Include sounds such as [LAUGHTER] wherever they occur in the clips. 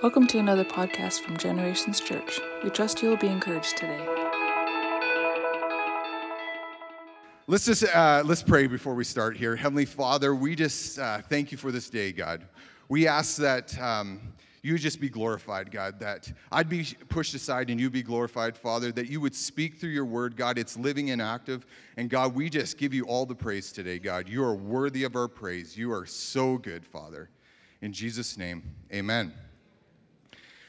Welcome to another podcast from Generations Church. We trust you will be encouraged today. Let's just uh, let's pray before we start here. Heavenly Father, we just uh, thank you for this day, God. We ask that um, you just be glorified, God. That I'd be pushed aside and you be glorified, Father. That you would speak through your word, God. It's living and active, and God, we just give you all the praise today, God. You are worthy of our praise. You are so good, Father. In Jesus' name, Amen.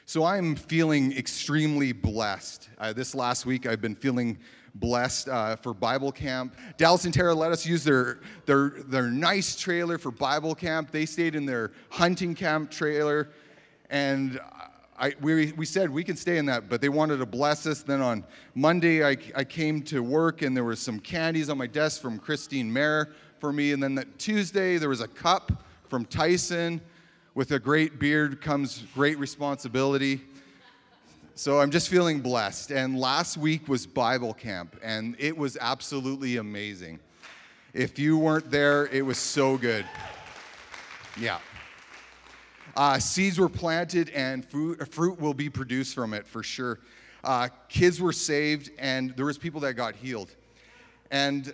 So I'm feeling extremely blessed. Uh, this last week, I've been feeling blessed uh, for Bible camp. Dallas and Tara let us use their, their, their nice trailer for Bible camp. They stayed in their hunting camp trailer. And I, we, we said we can stay in that, but they wanted to bless us. Then on Monday, I, I came to work and there was some candies on my desk from Christine Mayer for me. And then that Tuesday, there was a cup from Tyson with a great beard comes great responsibility. So I'm just feeling blessed. And last week was Bible camp, and it was absolutely amazing. If you weren't there, it was so good. Yeah. Uh, seeds were planted, and fruit, fruit will be produced from it for sure. Uh, kids were saved, and there was people that got healed. And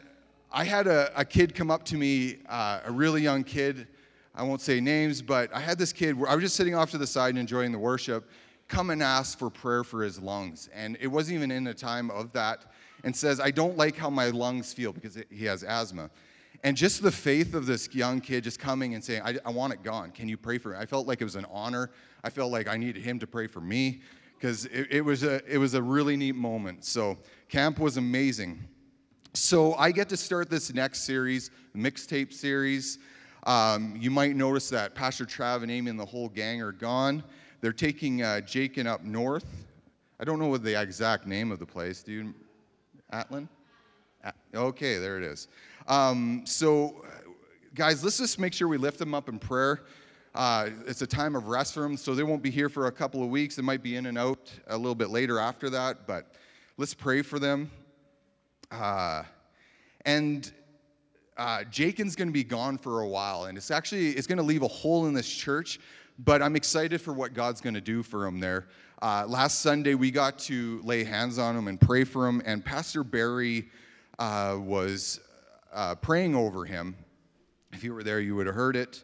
I had a, a kid come up to me, uh, a really young kid, I won't say names, but I had this kid where I was just sitting off to the side and enjoying the worship, come and ask for prayer for his lungs. And it wasn't even in a time of that, and says, I don't like how my lungs feel because he has asthma. And just the faith of this young kid just coming and saying, I, I want it gone. Can you pray for me? I felt like it was an honor. I felt like I needed him to pray for me because it, it, was a, it was a really neat moment. So, camp was amazing. So, I get to start this next series, mixtape series. Um, you might notice that Pastor Trav and Amy and the whole gang are gone. They're taking uh, Jakin up north. I don't know what the exact name of the place, do you? Atlin? Okay, there it is. Um, so, guys, let's just make sure we lift them up in prayer. Uh, it's a time of rest for them, so they won't be here for a couple of weeks. They might be in and out a little bit later after that, but let's pray for them. Uh, and uh, Jakin's going to be gone for a while, and it's actually it's going to leave a hole in this church. But I'm excited for what God's going to do for him there. Uh, last Sunday we got to lay hands on him and pray for him, and Pastor Barry uh, was uh, praying over him. If you were there, you would have heard it.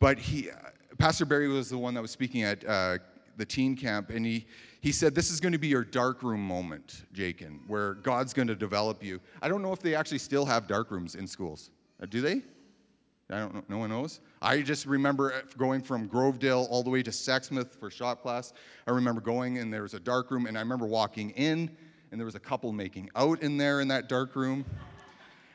But he, Pastor Barry was the one that was speaking at uh, the teen camp, and he he said, This is going to be your dark room moment, Jakin, where God's going to develop you. I don't know if they actually still have dark rooms in schools. Uh, do they? I don't know. No one knows. I just remember uh, going from Grovedale all the way to Sexsmith for shop class. I remember going and there was a dark room, and I remember walking in, and there was a couple making out in there in that dark room.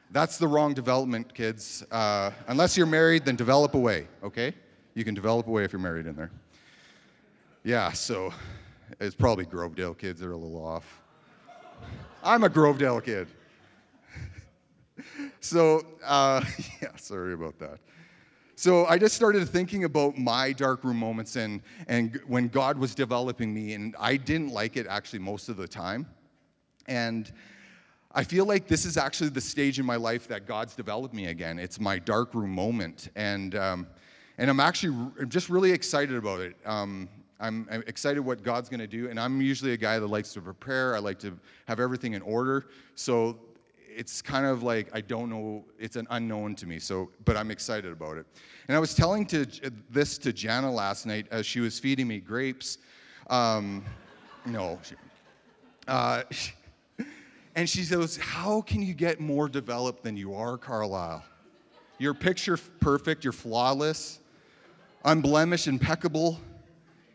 That's the wrong development, kids. Uh, unless you're married, then develop away, okay? You can develop away if you're married in there. Yeah, so it's probably Grovedale kids that are a little off. I'm a Grovedale kid. [LAUGHS] so, uh, [LAUGHS] yeah, sorry about that. So I just started thinking about my dark room moments and, and when God was developing me, and I didn't like it actually most of the time. And I feel like this is actually the stage in my life that God's developed me again. It's my dark room moment. And, um, and I'm actually just really excited about it. Um, I'm, I'm excited what God's going to do. And I'm usually a guy that likes to prepare. I like to have everything in order. So it's kind of like I don't know. It's an unknown to me. So, but I'm excited about it. And I was telling to this to Jana last night as she was feeding me grapes. Um, no. Uh, [LAUGHS] and she says, "How can you get more developed than you are, Carlisle? You're picture perfect. You're flawless, unblemished, impeccable."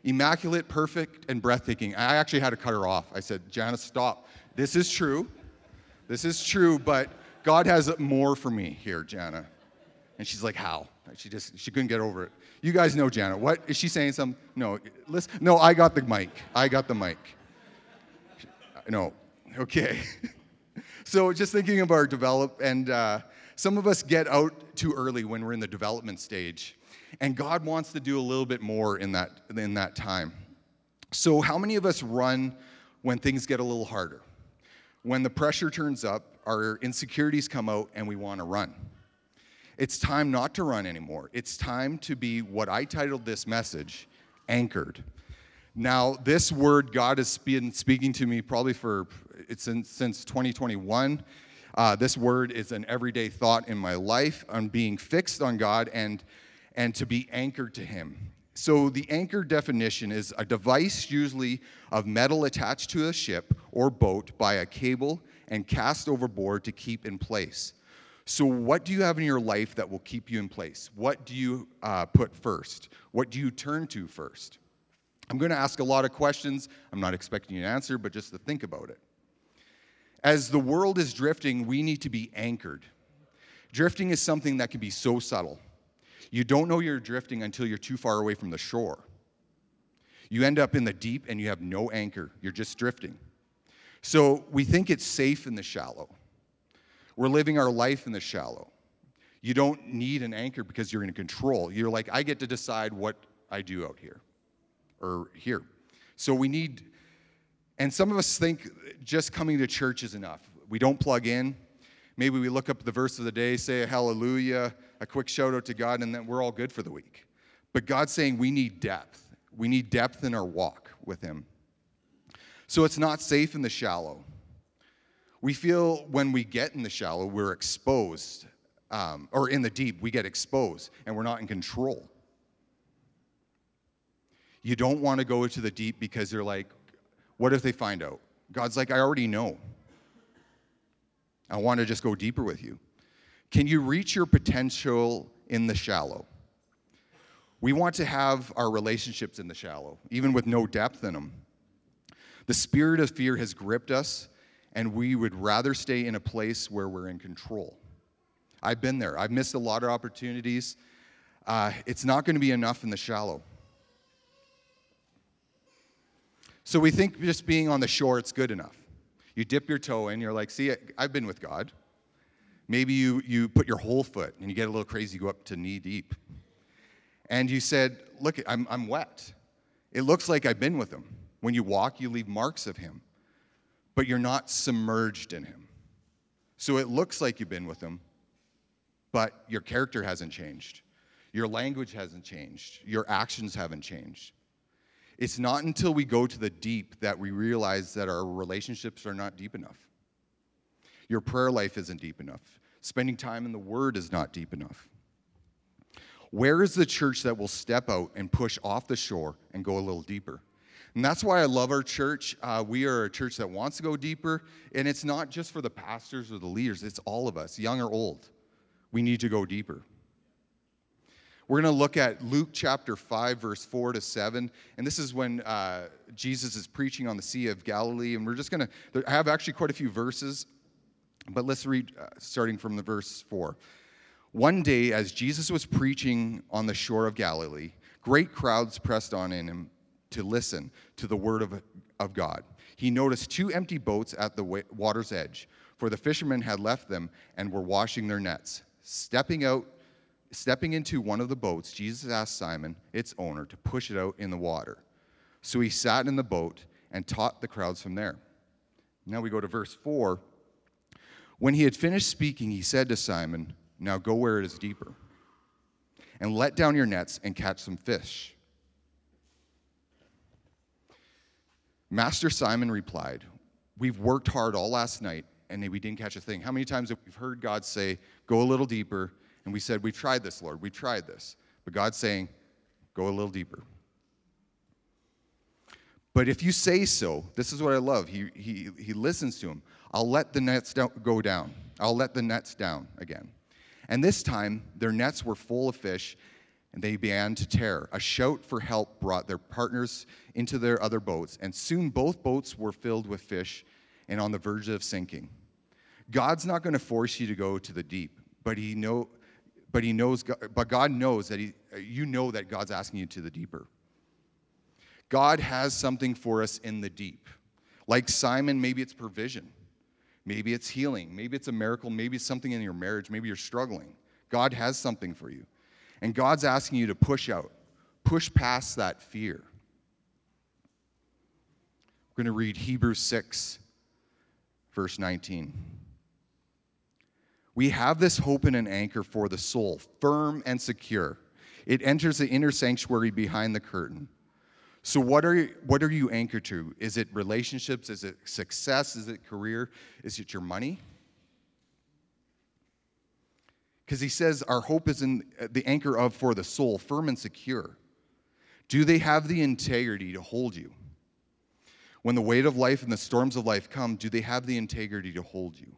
Immaculate, perfect, and breathtaking. I actually had to cut her off. I said, Janice, stop. This is true. This is true, but God has more for me here, Jana. And she's like, how? She just, she couldn't get over it. You guys know Jana. What? Is she saying something? No, listen. No, I got the mic. I got the mic. No. Okay. [LAUGHS] so just thinking of our develop, and uh, some of us get out too early when we're in the development stage. And God wants to do a little bit more in that, in that time. So, how many of us run when things get a little harder? When the pressure turns up, our insecurities come out, and we want to run. It's time not to run anymore. It's time to be what I titled this message anchored. Now, this word God has been speaking to me probably for it's in, since 2021. Uh, this word is an everyday thought in my life on being fixed on God and and to be anchored to Him. So, the anchor definition is a device usually of metal attached to a ship or boat by a cable and cast overboard to keep in place. So, what do you have in your life that will keep you in place? What do you uh, put first? What do you turn to first? I'm going to ask a lot of questions. I'm not expecting you to answer, but just to think about it. As the world is drifting, we need to be anchored. Drifting is something that can be so subtle. You don't know you're drifting until you're too far away from the shore. You end up in the deep and you have no anchor, you're just drifting. So we think it's safe in the shallow. We're living our life in the shallow. You don't need an anchor because you're in control. You're like, I get to decide what I do out here or here. So we need, and some of us think just coming to church is enough. We don't plug in. Maybe we look up the verse of the day, say hallelujah, a quick shout out to God, and then we're all good for the week. But God's saying we need depth. We need depth in our walk with Him. So it's not safe in the shallow. We feel when we get in the shallow, we're exposed, um, or in the deep, we get exposed and we're not in control. You don't want to go into the deep because they're like, what if they find out? God's like, I already know. I want to just go deeper with you. Can you reach your potential in the shallow? We want to have our relationships in the shallow, even with no depth in them. The spirit of fear has gripped us, and we would rather stay in a place where we're in control. I've been there, I've missed a lot of opportunities. Uh, it's not going to be enough in the shallow. So we think just being on the shore, it's good enough. You dip your toe in, you're like, see, I've been with God. Maybe you, you put your whole foot and you get a little crazy, go up to knee deep. And you said, Look, I'm, I'm wet. It looks like I've been with him. When you walk, you leave marks of him, but you're not submerged in him. So it looks like you've been with him, but your character hasn't changed. Your language hasn't changed. Your actions haven't changed. It's not until we go to the deep that we realize that our relationships are not deep enough. Your prayer life isn't deep enough. Spending time in the Word is not deep enough. Where is the church that will step out and push off the shore and go a little deeper? And that's why I love our church. Uh, we are a church that wants to go deeper, and it's not just for the pastors or the leaders, it's all of us, young or old. We need to go deeper. We're going to look at Luke chapter 5, verse 4 to 7. And this is when uh, Jesus is preaching on the Sea of Galilee. And we're just going to have actually quite a few verses, but let's read uh, starting from the verse 4. One day, as Jesus was preaching on the shore of Galilee, great crowds pressed on in him to listen to the word of, of God. He noticed two empty boats at the water's edge, for the fishermen had left them and were washing their nets. Stepping out, Stepping into one of the boats, Jesus asked Simon, its owner, to push it out in the water. So he sat in the boat and taught the crowds from there. Now we go to verse 4. When he had finished speaking, he said to Simon, Now go where it is deeper, and let down your nets and catch some fish. Master Simon replied, We've worked hard all last night, and we didn't catch a thing. How many times have we heard God say, Go a little deeper, and we said, We've tried this, Lord, we've tried this. But God's saying, Go a little deeper. But if you say so, this is what I love. He, he, he listens to him. I'll let the nets go down. I'll let the nets down again. And this time, their nets were full of fish, and they began to tear. A shout for help brought their partners into their other boats, and soon both boats were filled with fish and on the verge of sinking. God's not going to force you to go to the deep, but He know, but he knows but god knows that he you know that god's asking you to the deeper god has something for us in the deep like simon maybe it's provision maybe it's healing. Maybe it's a miracle. Maybe it's something in your marriage. Maybe you're struggling. God has something for you. And god's asking you to push out push past that fear. We're going to read hebrews 6 verse 19 we have this hope and an anchor for the soul, firm and secure. It enters the inner sanctuary behind the curtain. So what are what are you anchored to? Is it relationships? Is it success? Is it career? Is it your money? Because he says our hope is in uh, the anchor of for the soul, firm and secure. Do they have the integrity to hold you? When the weight of life and the storms of life come, do they have the integrity to hold you?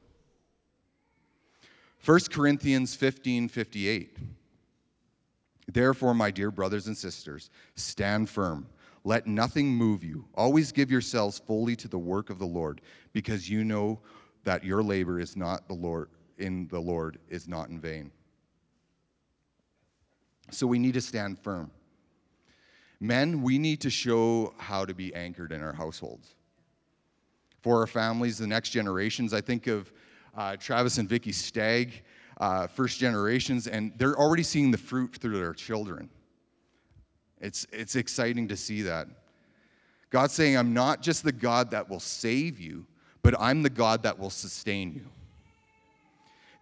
1 Corinthians 15 58. Therefore, my dear brothers and sisters, stand firm. Let nothing move you. Always give yourselves fully to the work of the Lord, because you know that your labor is not the Lord in the Lord is not in vain. So we need to stand firm. Men, we need to show how to be anchored in our households. For our families, the next generations, I think of uh, Travis and Vicky Stagg, uh, first generations, and they're already seeing the fruit through their children. It's, it's exciting to see that. God's saying, I'm not just the God that will save you, but I'm the God that will sustain you.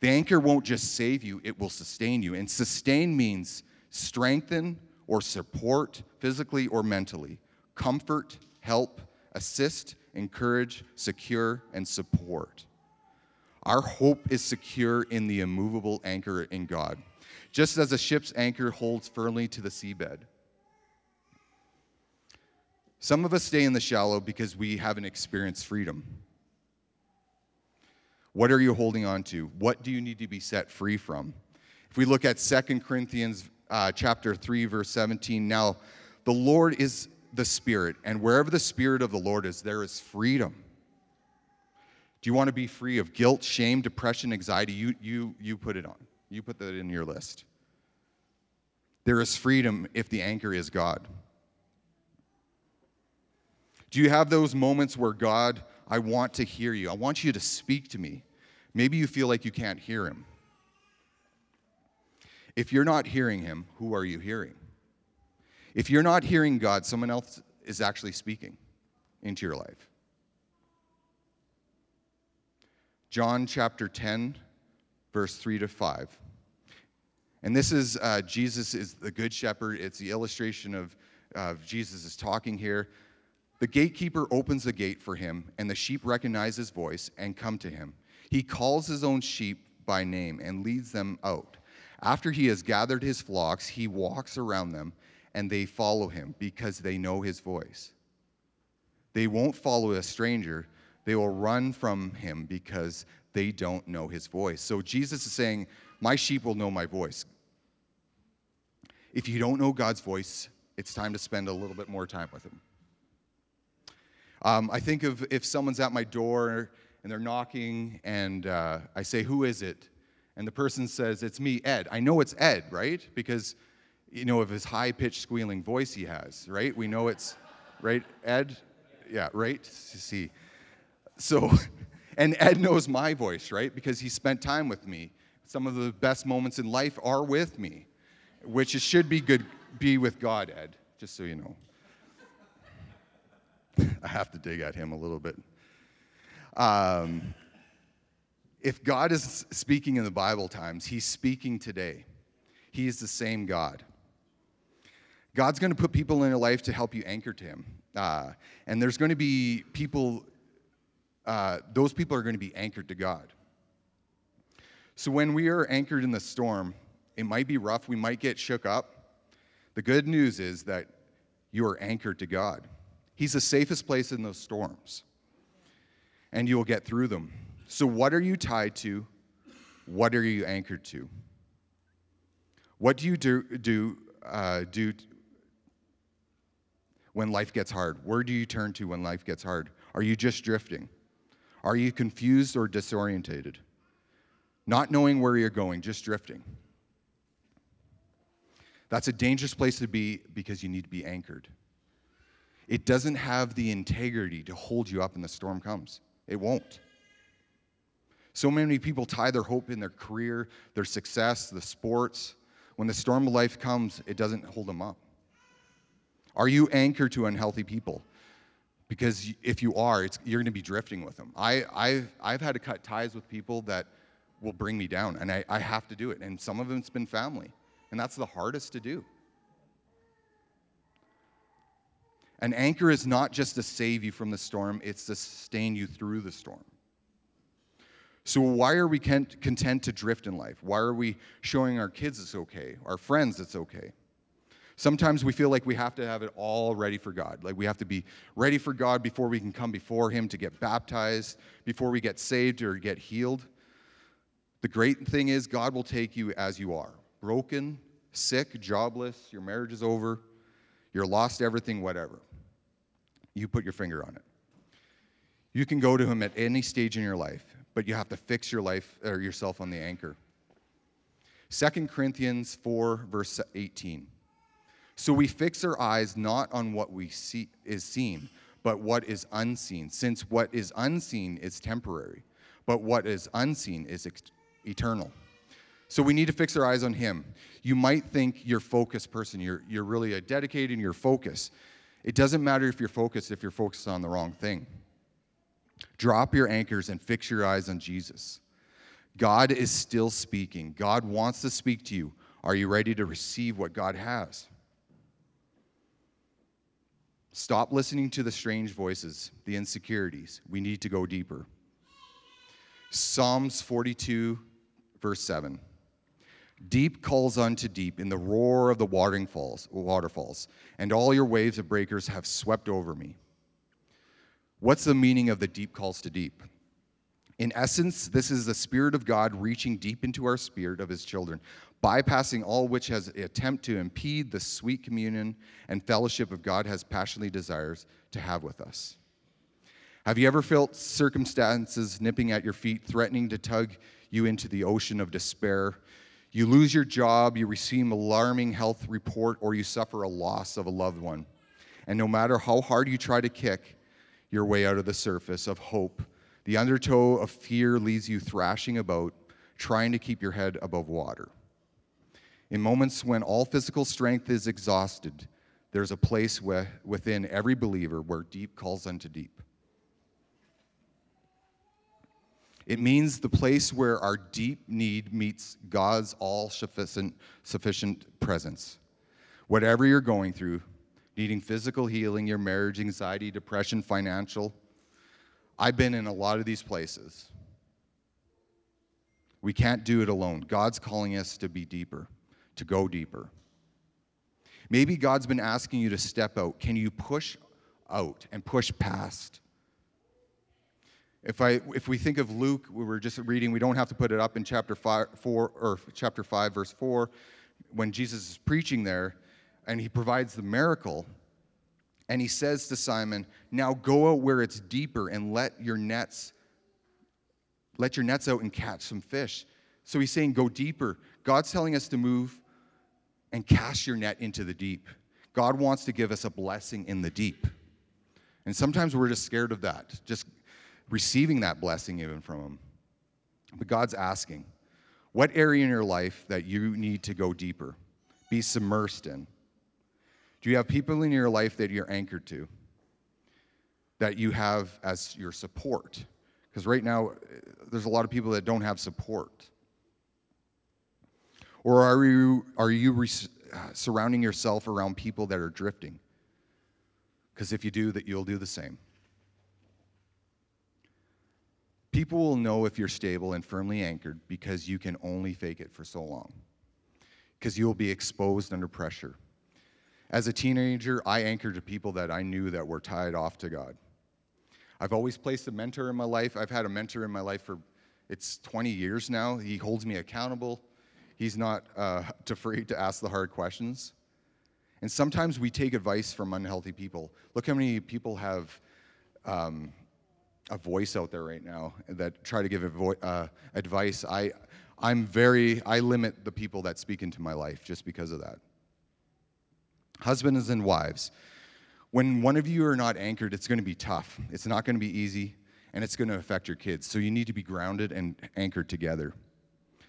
The anchor won't just save you, it will sustain you. And sustain means strengthen or support physically or mentally, comfort, help, assist, encourage, secure, and support. Our hope is secure in the immovable anchor in God, just as a ship's anchor holds firmly to the seabed. Some of us stay in the shallow because we haven't experienced freedom. What are you holding on to? What do you need to be set free from? If we look at 2 Corinthians uh, chapter 3, verse 17, now the Lord is the Spirit, and wherever the Spirit of the Lord is, there is freedom. Do you want to be free of guilt, shame, depression, anxiety? You, you, you put it on. You put that in your list. There is freedom if the anchor is God. Do you have those moments where God, I want to hear you? I want you to speak to me. Maybe you feel like you can't hear him. If you're not hearing him, who are you hearing? If you're not hearing God, someone else is actually speaking into your life. John chapter 10, verse 3 to 5. And this is uh, Jesus is the good shepherd. It's the illustration of, Jesus is talking here. The gatekeeper opens the gate for him, and the sheep recognize his voice and come to him. He calls his own sheep by name and leads them out. After he has gathered his flocks, he walks around them, and they follow him because they know his voice. They won't follow a stranger, they will run from him because they don't know his voice. So Jesus is saying, My sheep will know my voice. If you don't know God's voice, it's time to spend a little bit more time with him. Um, I think of if someone's at my door and they're knocking, and uh, I say, Who is it? And the person says, It's me, Ed. I know it's Ed, right? Because, you know, of his high pitched squealing voice he has, right? We know it's, right, Ed? Yeah, right? See. So, [LAUGHS] and Ed knows my voice, right? Because he spent time with me. Some of the best moments in life are with me, which it should be good, be with God, Ed, just so you know. I have to dig at him a little bit. Um, if God is speaking in the Bible times, He's speaking today. He is the same God. God's going to put people in your life to help you anchor to Him. Uh, and there's going to be people, uh, those people are going to be anchored to God. So when we are anchored in the storm, it might be rough, we might get shook up. The good news is that you are anchored to God. He's the safest place in those storms, and you will get through them. So, what are you tied to? What are you anchored to? What do you do, do, uh, do when life gets hard? Where do you turn to when life gets hard? Are you just drifting? Are you confused or disorientated? Not knowing where you're going, just drifting. That's a dangerous place to be because you need to be anchored. It doesn't have the integrity to hold you up when the storm comes. It won't. So many people tie their hope in their career, their success, the sports. When the storm of life comes, it doesn't hold them up. Are you anchored to unhealthy people? Because if you are, you're going to be drifting with them. I, I've, I've had to cut ties with people that will bring me down, and I, I have to do it. And some of them, it's been family, and that's the hardest to do. An anchor is not just to save you from the storm, it's to sustain you through the storm. So, why are we content to drift in life? Why are we showing our kids it's okay, our friends it's okay? Sometimes we feel like we have to have it all ready for God. Like we have to be ready for God before we can come before Him to get baptized, before we get saved or get healed. The great thing is, God will take you as you are broken, sick, jobless, your marriage is over, you're lost everything, whatever. You put your finger on it. You can go to Him at any stage in your life, but you have to fix your life or yourself on the anchor. 2 Corinthians 4, verse 18. So we fix our eyes not on what we see is seen, but what is unseen, since what is unseen is temporary, but what is unseen is ex- eternal. So we need to fix our eyes on him. You might think you're focused person, you're, you're really a dedicated you're focused. It doesn't matter if you're focused if you're focused on the wrong thing. Drop your anchors and fix your eyes on Jesus. God is still speaking. God wants to speak to you. Are you ready to receive what God has? Stop listening to the strange voices, the insecurities. We need to go deeper. Psalms 42, verse 7. Deep calls unto deep in the roar of the watering falls, waterfalls, and all your waves of breakers have swept over me. What's the meaning of the deep calls to deep? In essence, this is the Spirit of God reaching deep into our spirit of His children, bypassing all which has attempt to impede the sweet communion and fellowship of God has passionately desires to have with us. Have you ever felt circumstances nipping at your feet, threatening to tug you into the ocean of despair? You lose your job, you receive an alarming health report, or you suffer a loss of a loved one. And no matter how hard you try to kick your way out of the surface of hope, the undertow of fear leaves you thrashing about, trying to keep your head above water. In moments when all physical strength is exhausted, there's a place within every believer where deep calls unto deep. It means the place where our deep need meets God's all sufficient, sufficient presence. Whatever you're going through, needing physical healing, your marriage, anxiety, depression, financial, I've been in a lot of these places. We can't do it alone. God's calling us to be deeper to go deeper. Maybe God's been asking you to step out. Can you push out and push past? If, I, if we think of Luke, we were just reading, we don't have to put it up in chapter five, 4 or chapter 5 verse 4 when Jesus is preaching there and he provides the miracle and he says to Simon, "Now go out where it's deeper and let your nets let your nets out and catch some fish." So he's saying go deeper. God's telling us to move and cast your net into the deep. God wants to give us a blessing in the deep. And sometimes we're just scared of that, just receiving that blessing even from Him. But God's asking, what area in your life that you need to go deeper, be submersed in? Do you have people in your life that you're anchored to, that you have as your support? Because right now, there's a lot of people that don't have support. Or are you, are you re- surrounding yourself around people that are drifting? Because if you do, that you'll do the same. People will know if you're stable and firmly anchored because you can only fake it for so long. Because you'll be exposed under pressure. As a teenager, I anchored to people that I knew that were tied off to God. I've always placed a mentor in my life. I've had a mentor in my life for it's 20 years now. He holds me accountable. He's not uh, [LAUGHS] afraid to ask the hard questions. And sometimes we take advice from unhealthy people. Look how many people have um, a voice out there right now that try to give uh, advice. I, I'm very, I limit the people that speak into my life just because of that. Husbands and wives, when one of you are not anchored, it's going to be tough. It's not going to be easy, and it's going to affect your kids. So you need to be grounded and anchored together.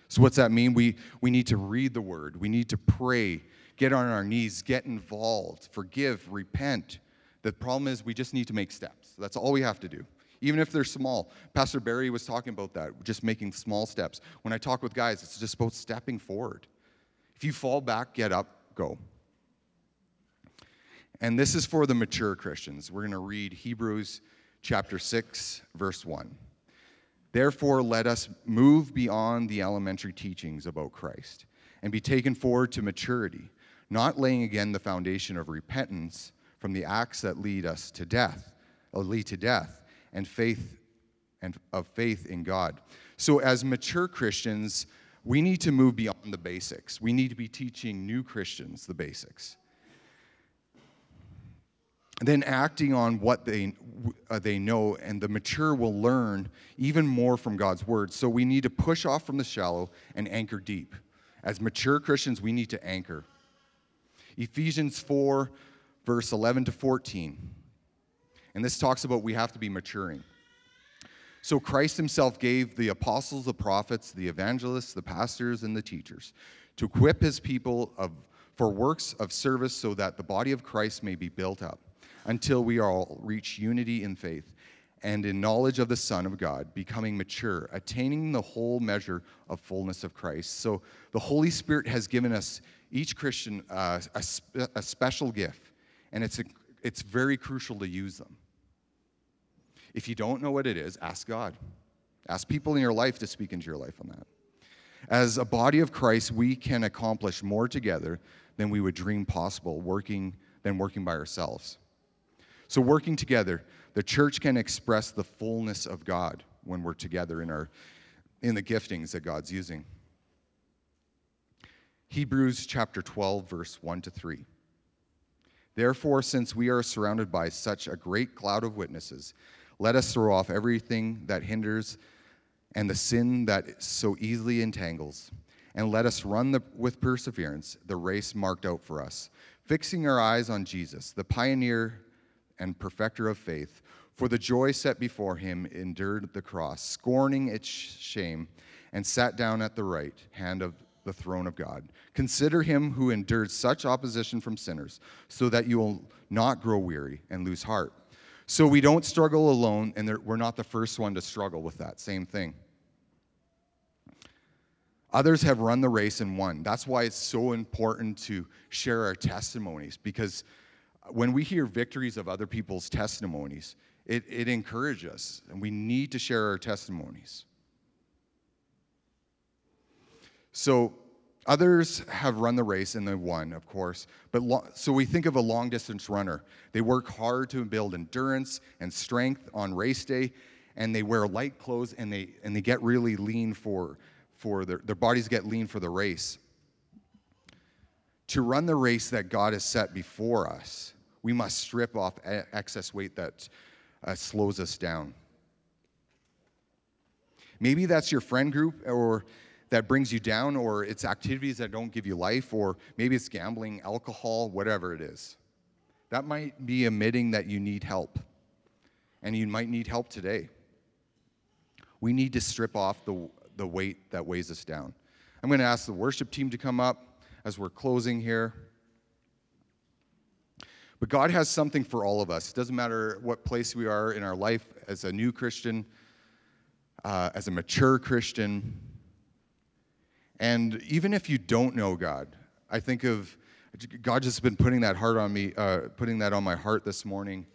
So, what's that mean? We, we need to read the word, we need to pray, get on our knees, get involved, forgive, repent. The problem is, we just need to make steps. That's all we have to do, even if they're small. Pastor Barry was talking about that, just making small steps. When I talk with guys, it's just about stepping forward. If you fall back, get up, go. And this is for the mature Christians. We're going to read Hebrews chapter 6, verse 1. Therefore, let us move beyond the elementary teachings about Christ and be taken forward to maturity, not laying again the foundation of repentance from the acts that lead us to death, uh, lead to death, and faith and of faith in God. So, as mature Christians, we need to move beyond the basics. We need to be teaching new Christians the basics then acting on what they, uh, they know, and the mature will learn even more from God's word. So we need to push off from the shallow and anchor deep. As mature Christians, we need to anchor. Ephesians 4, verse 11 to 14. And this talks about we have to be maturing. So Christ himself gave the apostles, the prophets, the evangelists, the pastors, and the teachers to equip his people of, for works of service so that the body of Christ may be built up until we all reach unity in faith and in knowledge of the Son of God, becoming mature, attaining the whole measure of fullness of Christ. So the Holy Spirit has given us, each Christian, uh, a, spe- a special gift, and it's, a, it's very crucial to use them. If you don't know what it is, ask God. Ask people in your life to speak into your life on that. As a body of Christ, we can accomplish more together than we would dream possible working than working by ourselves. So, working together, the church can express the fullness of God when we're together in, our, in the giftings that God's using. Hebrews chapter 12, verse 1 to 3. Therefore, since we are surrounded by such a great cloud of witnesses, let us throw off everything that hinders and the sin that so easily entangles, and let us run the, with perseverance the race marked out for us, fixing our eyes on Jesus, the pioneer and perfecter of faith, for the joy set before him endured the cross, scorning its shame, and sat down at the right hand of the throne of God. Consider him who endured such opposition from sinners, so that you will not grow weary and lose heart. So we don't struggle alone, and we're not the first one to struggle with that same thing. Others have run the race and won. That's why it's so important to share our testimonies because when we hear victories of other people's testimonies, it, it encourages us, and we need to share our testimonies. So, others have run the race and they won, of course. But lo- so we think of a long distance runner. They work hard to build endurance and strength on race day, and they wear light clothes and they and they get really lean for for their, their bodies get lean for the race. To run the race that God has set before us, we must strip off excess weight that uh, slows us down. Maybe that's your friend group or that brings you down, or it's activities that don't give you life, or maybe it's gambling, alcohol, whatever it is. That might be admitting that you need help, and you might need help today. We need to strip off the, the weight that weighs us down. I'm going to ask the worship team to come up as we're closing here. But God has something for all of us. It doesn't matter what place we are in our life as a new Christian, uh, as a mature Christian. And even if you don't know God, I think of God just been putting that heart on me, uh, putting that on my heart this morning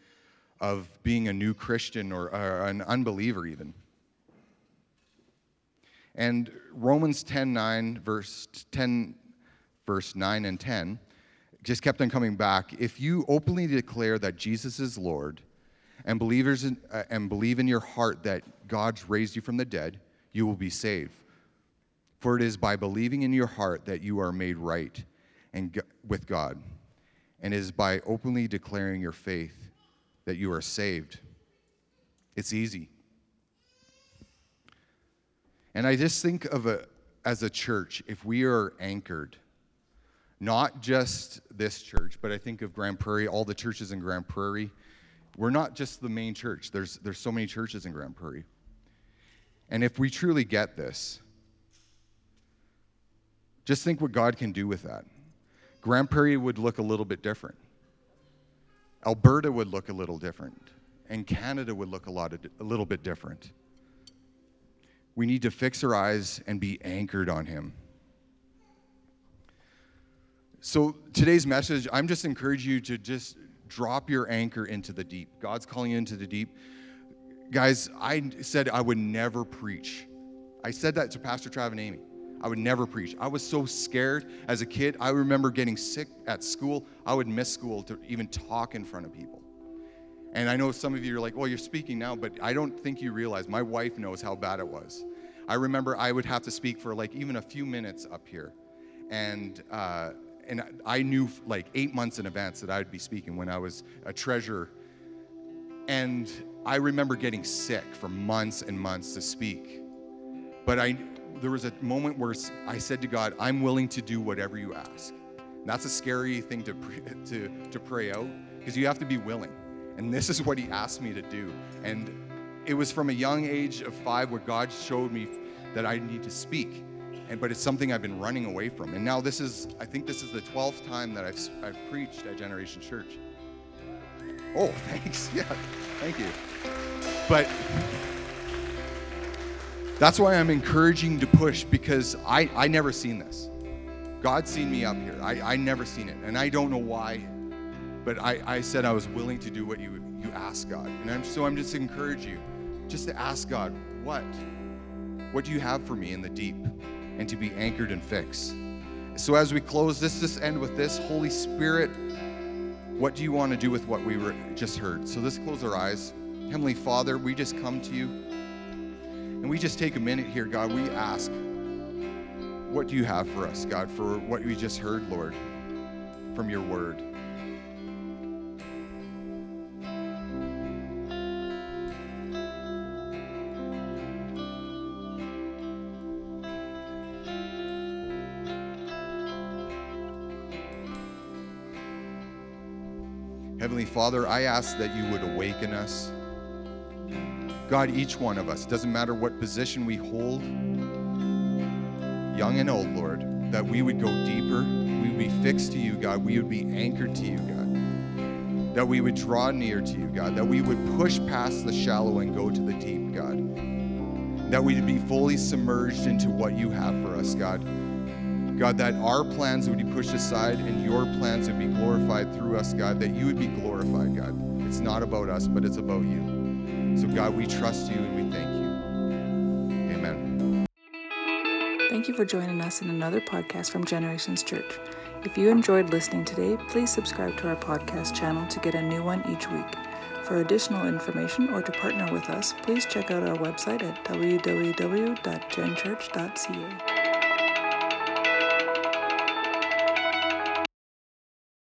of being a new Christian or uh, an unbeliever even. And Romans 10, 9, verse 10, verse 9 and 10 just kept on coming back. If you openly declare that Jesus is Lord and, believers in, uh, and believe in your heart that God's raised you from the dead, you will be saved. For it is by believing in your heart that you are made right and with God, and it is by openly declaring your faith that you are saved. It's easy. And I just think of a as a church, if we are anchored not just this church, but I think of Grande Prairie, all the churches in Grande Prairie. We're not just the main church. There's, there's so many churches in Grande Prairie. And if we truly get this, just think what God can do with that. Grande Prairie would look a little bit different. Alberta would look a little different. And Canada would look a, lot of, a little bit different. We need to fix our eyes and be anchored on Him. So today's message, I'm just encouraging you to just drop your anchor into the deep. God's calling you into the deep. Guys, I said I would never preach. I said that to Pastor Trav and Amy. I would never preach. I was so scared as a kid. I remember getting sick at school. I would miss school to even talk in front of people. And I know some of you are like, well, you're speaking now, but I don't think you realize my wife knows how bad it was. I remember I would have to speak for like even a few minutes up here. And, uh, and I knew like eight months in advance that I would be speaking when I was a treasurer. And I remember getting sick for months and months to speak. But I, there was a moment where I said to God, I'm willing to do whatever you ask. And that's a scary thing to, [LAUGHS] to, to pray out because you have to be willing. And this is what he asked me to do. And it was from a young age of five where God showed me that I need to speak. And, but it's something I've been running away from. And now this is, I think this is the 12th time that I've, I've preached at Generation Church. Oh, [LAUGHS] thanks. Yeah, thank you. But that's why I'm encouraging to push because I, I never seen this. God's seen me up here. I, I never seen it. And I don't know why, but I, I said I was willing to do what you, you asked God. And I'm, so I'm just encourage you just to ask God, what? What do you have for me in the deep? And to be anchored and fixed. So as we close, this just end with this. Holy Spirit, what do you want to do with what we were just heard? So let's close our eyes. Heavenly Father, we just come to you. And we just take a minute here, God. We ask, what do you have for us, God, for what we just heard, Lord, from your word? Heavenly Father, I ask that you would awaken us God, each one of us, it doesn't matter what position we hold, young and old, Lord, that we would go deeper, we would be fixed to you, God, we would be anchored to you, God, that we would draw near to you, God, that we would push past the shallow and go to the deep, God, that we would be fully submerged into what you have for us, God. God, that our plans would be pushed aside and your plans would be glorified through us, God, that you would be glorified, God. It's not about us, but it's about you. So, God, we trust you and we thank you. Amen. Thank you for joining us in another podcast from Generations Church. If you enjoyed listening today, please subscribe to our podcast channel to get a new one each week. For additional information or to partner with us, please check out our website at www.genchurch.ca.